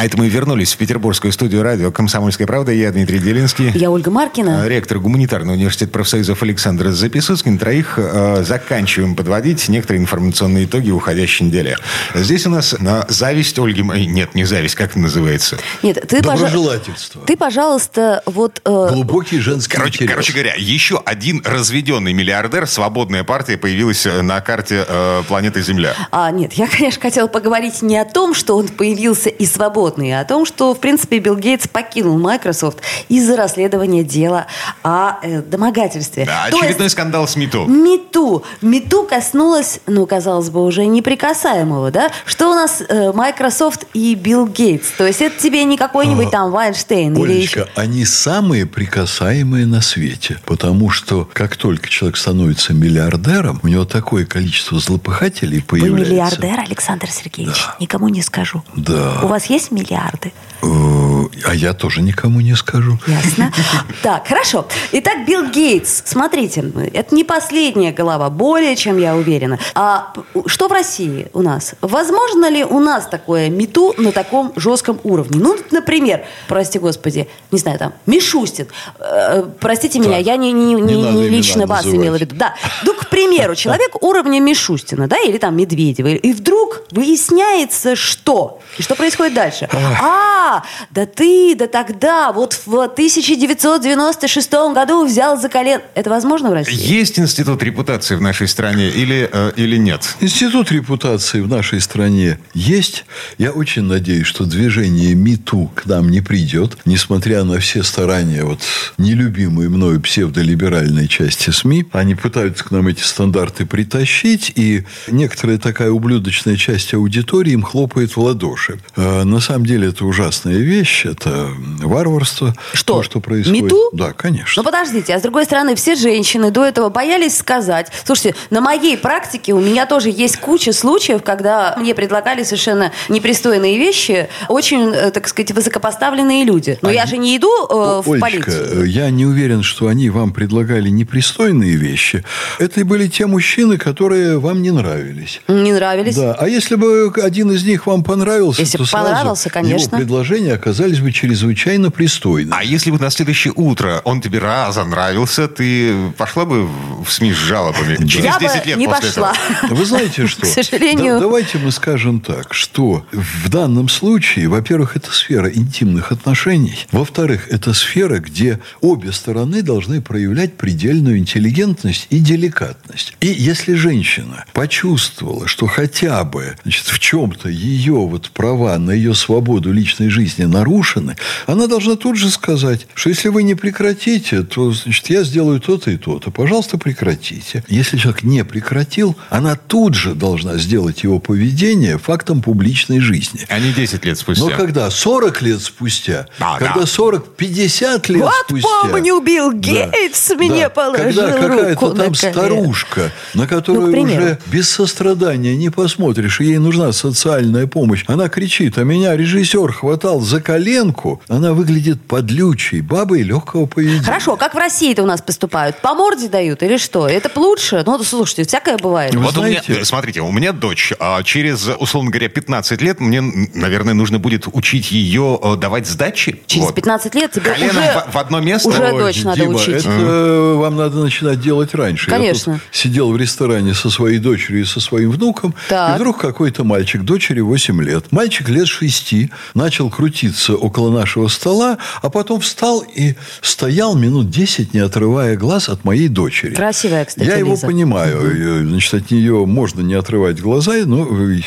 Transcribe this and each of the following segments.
А это мы вернулись в петербургскую студию радио «Комсомольская правда». Я Дмитрий Делинский. Я Ольга Маркина. А, Ректор гуманитарного университета профсоюзов Александр Записуцкин. Троих э, заканчиваем подводить некоторые информационные итоги уходящей недели. Здесь у нас э, зависть Ольги... Нет, не зависть, как это называется? Нет, ты, пожа- Доброжелательство. ты, пожалуйста, вот... э, Глубокий женский Короче, интерес. короче говоря, еще один разведенный миллиардер, свободная партия, появилась э, на карте э, планеты Земля. А, нет, я, конечно, хотела поговорить не о том, что он появился и свободный, а о том, что, в принципе, Билл Гейтс покинул Microsoft из-за расследования дела о э, домогательстве. Да, То очередной есть скандал с МИТУ. МИТУ. МИТУ коснулась, ну, казалось бы, уже неприкасаемого, да? Что у нас э, Microsoft и Билл Гейтс? То есть это тебе не какой-нибудь там Вайнштейн или еще... Олечка, они самые прикасаемые на свете. Потому что как только человек становится миллиардером, у него такое количество злопыхателей Вы появляется. миллиардер, Александр Сергеевич? Никому не скажу. Да. У вас есть миллиарды? Э, А я тоже никому не скажу. Ясно. Так, хорошо. Итак, Билл Гейтс. Смотрите, это не последняя голова, более чем я уверена. А что в России у нас? Возможно ли у нас такое мету на таком жестком уровне? Ну, например, прости господи, не знаю, там, Мишустин. Э, простите меня, я не, не, не- Не не лично вас называть. имела в виду. Да. Ну, к примеру, человек уровня Мишустина, да, или там Медведева, и вдруг выясняется, что? И что происходит дальше? А, да ты, да тогда, вот в 1996 году взял за колен. Это возможно в России? Есть институт репутации в нашей стране или, э, или нет? Институт репутации в нашей стране есть. Я очень надеюсь, что движение МИТУ к нам не придет, несмотря на все старания вот нелюбимой мною псевдолиберальной части СМИ. Они пытаются к нам эти стандарты притащить, и некоторая такая ублюдочная часть аудитории им хлопает в ладоши. Э, На самом деле это ужасная вещь, это варварство. Что? То, что происходит. МИТУ? Да, конечно. Ну, подождите, а с другой стороны, все женщины до этого боялись сказать. Слушайте, на моей практике у меня тоже есть куча случаев, когда мне предлагали совершенно непристойные вещи очень, э, так сказать, высокопоставленные люди. Но я же не иду э, в Олечка, полицию. э, я не уверен, что они вам предлагали непристойные вещи. Это и были те мужчины, которые вам не нравились. Не нравились? Да, а если бы один из них вам понравился, Если то бы сразу понравился, конечно. его предложения оказались бы чрезвычайно пристойны. А если бы на следующее утро он тебе раза нравился, ты пошла бы в СМИ с жалобами? Через Я бы 10 лет не после пошла. этого. Вы знаете что? К сожалению. Да- давайте мы скажем так, что в данном случае, во-первых, это сфера интимных отношений. Во-вторых, это сфера, где обе стороны должны проявлять предельную интеллигентность и деликатность. И если женщина почувствовала, что хотя бы значит, в чем-то ее вот права на ее свободу личной жизни нарушены, она должна тут же сказать, что если вы не прекратите, то значит, я сделаю то-то и то-то. Пожалуйста, прекратите. Если человек не прекратил, она тут же должна сделать его поведение фактом публичной жизни. А не 10 лет спустя. Но когда 40 лет спустя, Да, когда да. 40-50 лет Вот спустя... помню, Билл Гейтс мне положил Когда какая-то руку на там колено. старушка, на Ну, которую примеру. уже без сострадания не посмотришь, и ей нужна социальная помощь. Она кричит, а меня режиссер хватал за коленку. Она выглядит подлючей, бабой легкого поведения. Хорошо, как в России-то у нас поступают? По морде дают или что? Это лучше? Ну, слушайте, всякое бывает. Вы Вот у меня, знаете- смотрите, у меня дочь. а через, условно говоря, 15 лет мне, наверное, нужно будет учить ее э, давать сдачи. Через Вот. 15 лет тебе Коленом уже... в, в одно место. уже Ой, дочь надо Дима, учить. Это э, вам надо начинать делать раньше. Конечно. Я тут сидел в ресторане со своей дочерью и со своим внуком. Так. И вдруг какой-то мальчик, дочери 8 лет. Мальчик лет 6 начал крутиться около нашего стола, а потом встал и стоял минут 10, не отрывая глаз от моей дочери. Красивая, кстати, Я его Лиза. понимаю. Э, Значит, от нее можно не отрывать глаза, но э,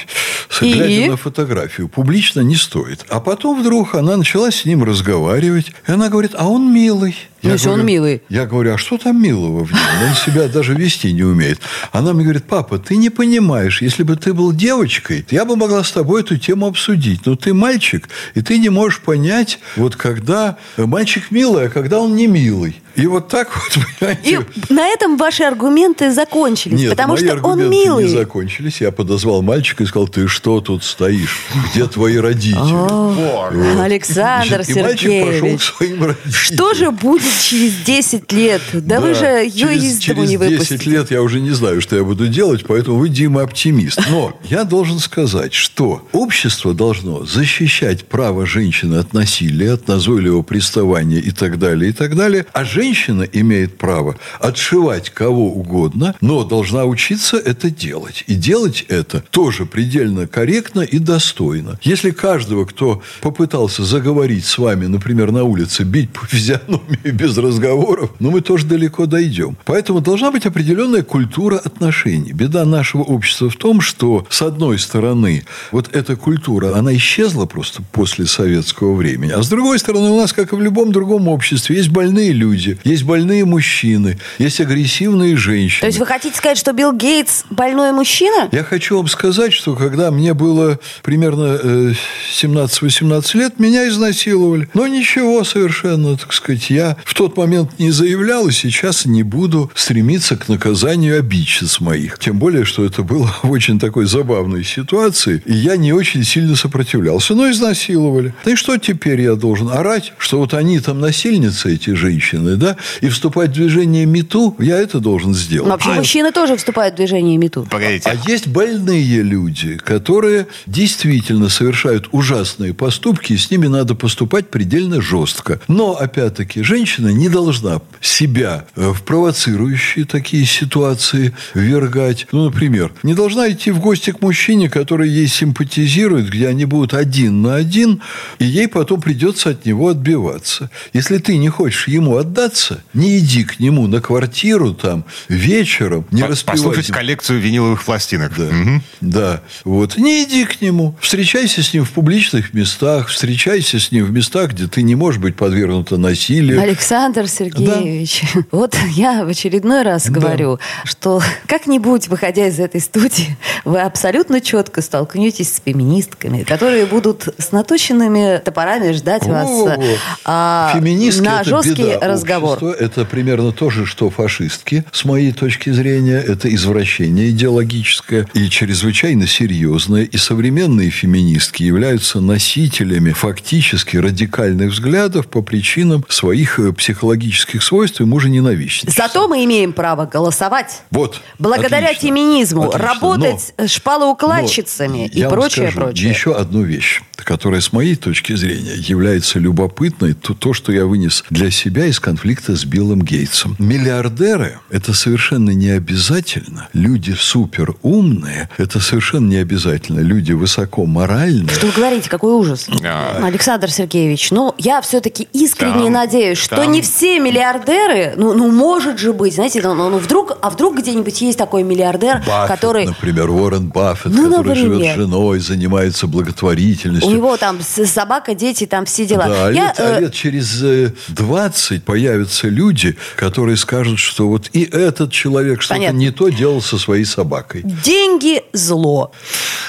И? глядя на фотографию, публично не стоит. А потом вдруг она начала с ним разговаривать, и она говорит, а он милый. Ну, если он милый. Я говорю, а что там милого в нем? Он себя даже вести не умеет. Она мне говорит, папа, ты не понимаешь, если бы ты был девочкой, я бы могла с тобой эту тему обсудить. Но ты мальчик, и ты не можешь понять, вот когда мальчик милый, а когда он не милый. И вот так вот, понимаете... И на этом ваши аргументы закончились, Нет, потому мои что он аргументы милый. не закончились. Я подозвал мальчика и сказал, ты что тут стоишь? Где твои родители? Вот. Александр и мальчик пошел к Сергеевич. своим родителям. Что же будет через 10 лет? Да, вы же ее через, из дому через не 10 выпустите. лет я уже не знаю, что я буду делать, поэтому вы, Дима, оптимист. Но я должен сказать, что общество должно защищать право женщины от насилия, от назойливого приставания и так далее, и так далее. А женщина имеет право отшивать кого угодно, но должна учиться это делать. И делать это тоже предельно корректно и достойно. Если каждого, кто попытался заговорить с вами, например, на улице, бить по физиономии без разговоров, ну, мы тоже далеко дойдем. Поэтому должна быть определенная культура отношений. Беда нашего общества в том, что, с одной стороны, вот эта культура, она исчезла просто после советского времени. А с другой стороны, у нас, как и в любом другом обществе, есть больные люди, есть больные мужчины, есть агрессивные женщины. То есть вы хотите сказать, что Билл Гейтс больной мужчина? Я хочу вам сказать, что когда мне было примерно э, 17-18 лет, меня изнасиловали. Но ничего совершенно, так сказать, я в тот момент не заявлял, и сейчас не буду стремиться к наказанию обидчиц моих. Тем более, что это было в очень такой забавной ситуации, и я не очень сильно сопротивлялся, но изнасиловали. Да и что теперь я должен орать, что вот они там насильницы, эти женщины, да, и вступать в движение МИТУ, я это должен сделать. Но вообще мужчины тоже вступают в движение МИТУ. Погодите. А есть больные люди, которые действительно совершают ужасные поступки, и с ними надо поступать предельно жестко. Но, опять-таки, женщина не должна себя э, в провоцирующие такие ситуации ввергать. Ну, например, не должна идти в гости к мужчине, который ей симпатизирует, где они будут один на один, и ей потом придется от него отбиваться. Если ты не хочешь ему отдаться, не иди к нему на квартиру там вечером, не По- распивай Послушать ему. коллекцию виниловых пластинок. Да. Мгм. Да. Вот. Не иди к нему. Встречайся с ним в публичных местах. Встречайся с ним в местах, где ты не можешь быть подвергнута насилию. Александр Сергеевич, вот я в очередной раз говорю, что как-нибудь, выходя из этой студии, вы абсолютно четко столкнетесь с феминистками, которые будут с наточенными топорами ждать вас О, а, Феминистки на жесткий беда разговор. Это примерно то же, что фашистки, с моей точки зрения. Это извращение идеологическое и чрезвычайно серьезное. И современные феминистки являются носителями фактически радикальных взглядов по причинам своих э, психологических свойств и мужененавистничества. Зато мы имеем право голосовать. Вот. Благодаря Отлично. феминизму, Отлично. работать с шпалоукладчицами Но и прочее, скажу прочее. Еще одну вещь, которая с моей точки зрения является любопытной, то, то, что я вынес для себя из конфликта с Биллом Гейтсом. Миллиардеры – это совершенно не обязательно. Люди супер умные – это совершенно не обязательно. Люди высоко моральные. Что вы говорите, какой ужас. А. Александр Сергеевич, ну, я все-таки искренне Там, надеюсь, что там. не все миллиардеры, ну, ну, может же быть, знаете, ну, ну, ну, вдруг, а вдруг где-нибудь есть такой миллиардер, Баффет, который... например, Уоррен Баффет, Ну, который живет например. с женой, занимается благотворительностью. У него там собака, дети, там все дела. Да, а Я, лет, а э, лет через э, 20 появятся люди, которые скажут, что вот и этот человек что-то не то делал со своей собакой. Деньги – зло.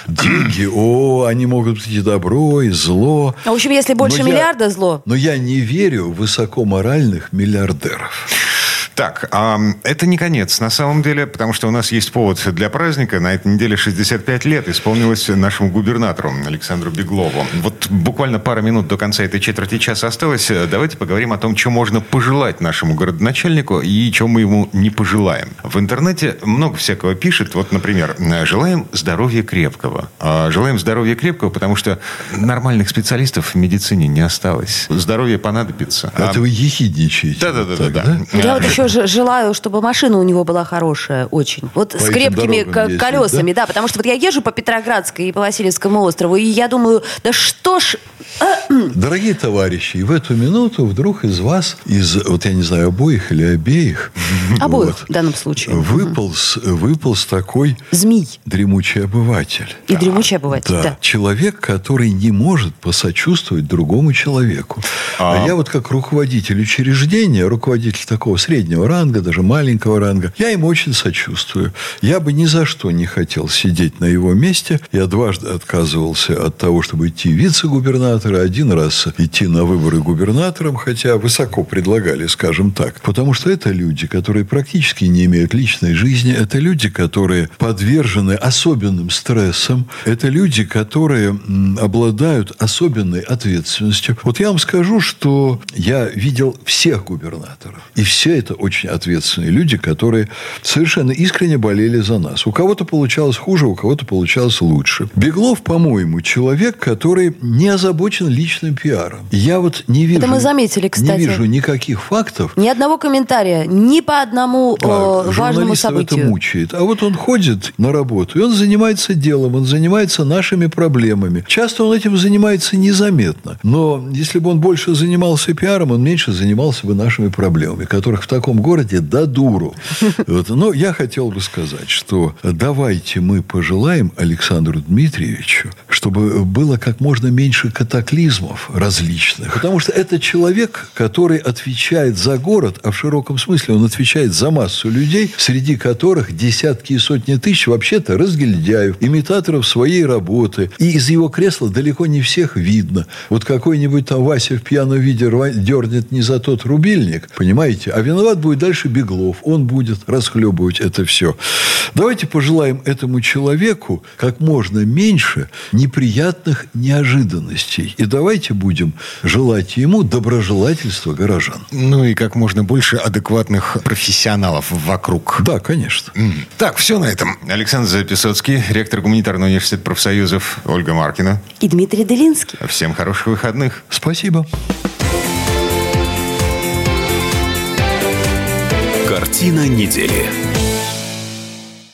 Деньги, о, они могут быть и добро, и зло. В общем, если больше Но я- миллиарда – зло. Но я не верю в высокоморальных миллиардеров. Так, а, это не конец, на самом деле, потому что у нас есть повод для праздника. На этой неделе 65 лет исполнилось нашему губернатору Александру Беглову. Вот буквально пара минут до конца этой четверти часа осталось. Давайте поговорим о том, что можно пожелать нашему городоначальнику и чего мы ему не пожелаем. В интернете много всякого пишет. Вот, например, желаем здоровья крепкого. А, Желаем здоровья крепкого, потому что нормальных специалистов в медицине не осталось. Здоровье понадобится. А- Это вы ехидничаете. Да-да-да. Да? Я вот еще же желаю, чтобы машина у него была хорошая очень. Вот с этим крепкими ездить, колесами, да? потому что вот я езжу по Петроградской и по Васильевскому острову, и я думаю, да что ж... Дорогие товарищи, и в эту минуту вдруг из вас, из, вот я не знаю, обоих или обеих, Обоих вот, в данном случае. выполз, выполз такой Змей дремучий обыватель. и дремучий обыватель. Да. Да. Человек, который не может посочувствовать другому человеку. А, я вот как руководитель учреждения, руководитель такого среднего ранга, даже маленького ранга, я ему очень сочувствую. Я бы ни за что не хотел сидеть на его месте. Я дважды отказывался от того, чтобы идти вице-губернатором губернатора, один раз идти на выборы губернатором, хотя высоко предлагали, скажем так. Потому что это люди, которые практически не имеют личной жизни, это люди, которые подвержены особенным стрессам, это люди, которые обладают особенной ответственностью. Вот я вам скажу, что я видел всех губернаторов. И все это очень ответственные люди, которые совершенно искренне болели за нас. У кого-то получалось хуже, у кого-то получалось лучше. Беглов, по-моему, человек, который не озабочен личным пиаром. Я вот не вижу... Это мы заметили, кстати. Не вижу никаких фактов. Ни одного комментария, ни по одному да, важному событию. это мучает. А вот он ходит на работу, и он занимается делом, он занимается нашими проблемами. Часто он этим занимается незаметно. Но если бы он больше занимался пиаром, он меньше занимался бы нашими проблемами, которых в таком городе до дуру. Вот. Но я хотел бы сказать, что давайте мы пожелаем Александру Дмитриевичу, чтобы было как можно меньше катаклизмов различных. Потому что это человек, который отвечает за город, а в широком смысле он отвечает за массу людей, среди которых десятки и сотни тысяч вообще-то разгильдяев, имитаторов своей работы. И из его кресла далеко не всех видно. Вот какой-нибудь там Вася в пьяном виде дернет не за тот рубильник, понимаете? А виноват будет дальше Беглов. Он будет расхлебывать это все. Давайте пожелаем этому человеку как можно меньше неприятных неожиданностей. И давайте будем желать ему доброжелательства горожан. Ну и как можно больше адекватных профессионалов вокруг. Да, конечно. Так, все на этом. Александр Записоцкий, ректор гуманитарного университета профсоюзов Ольга Маркина. И Дмитрий Делинский. Всем хороших выходных. Спасибо. Картина недели.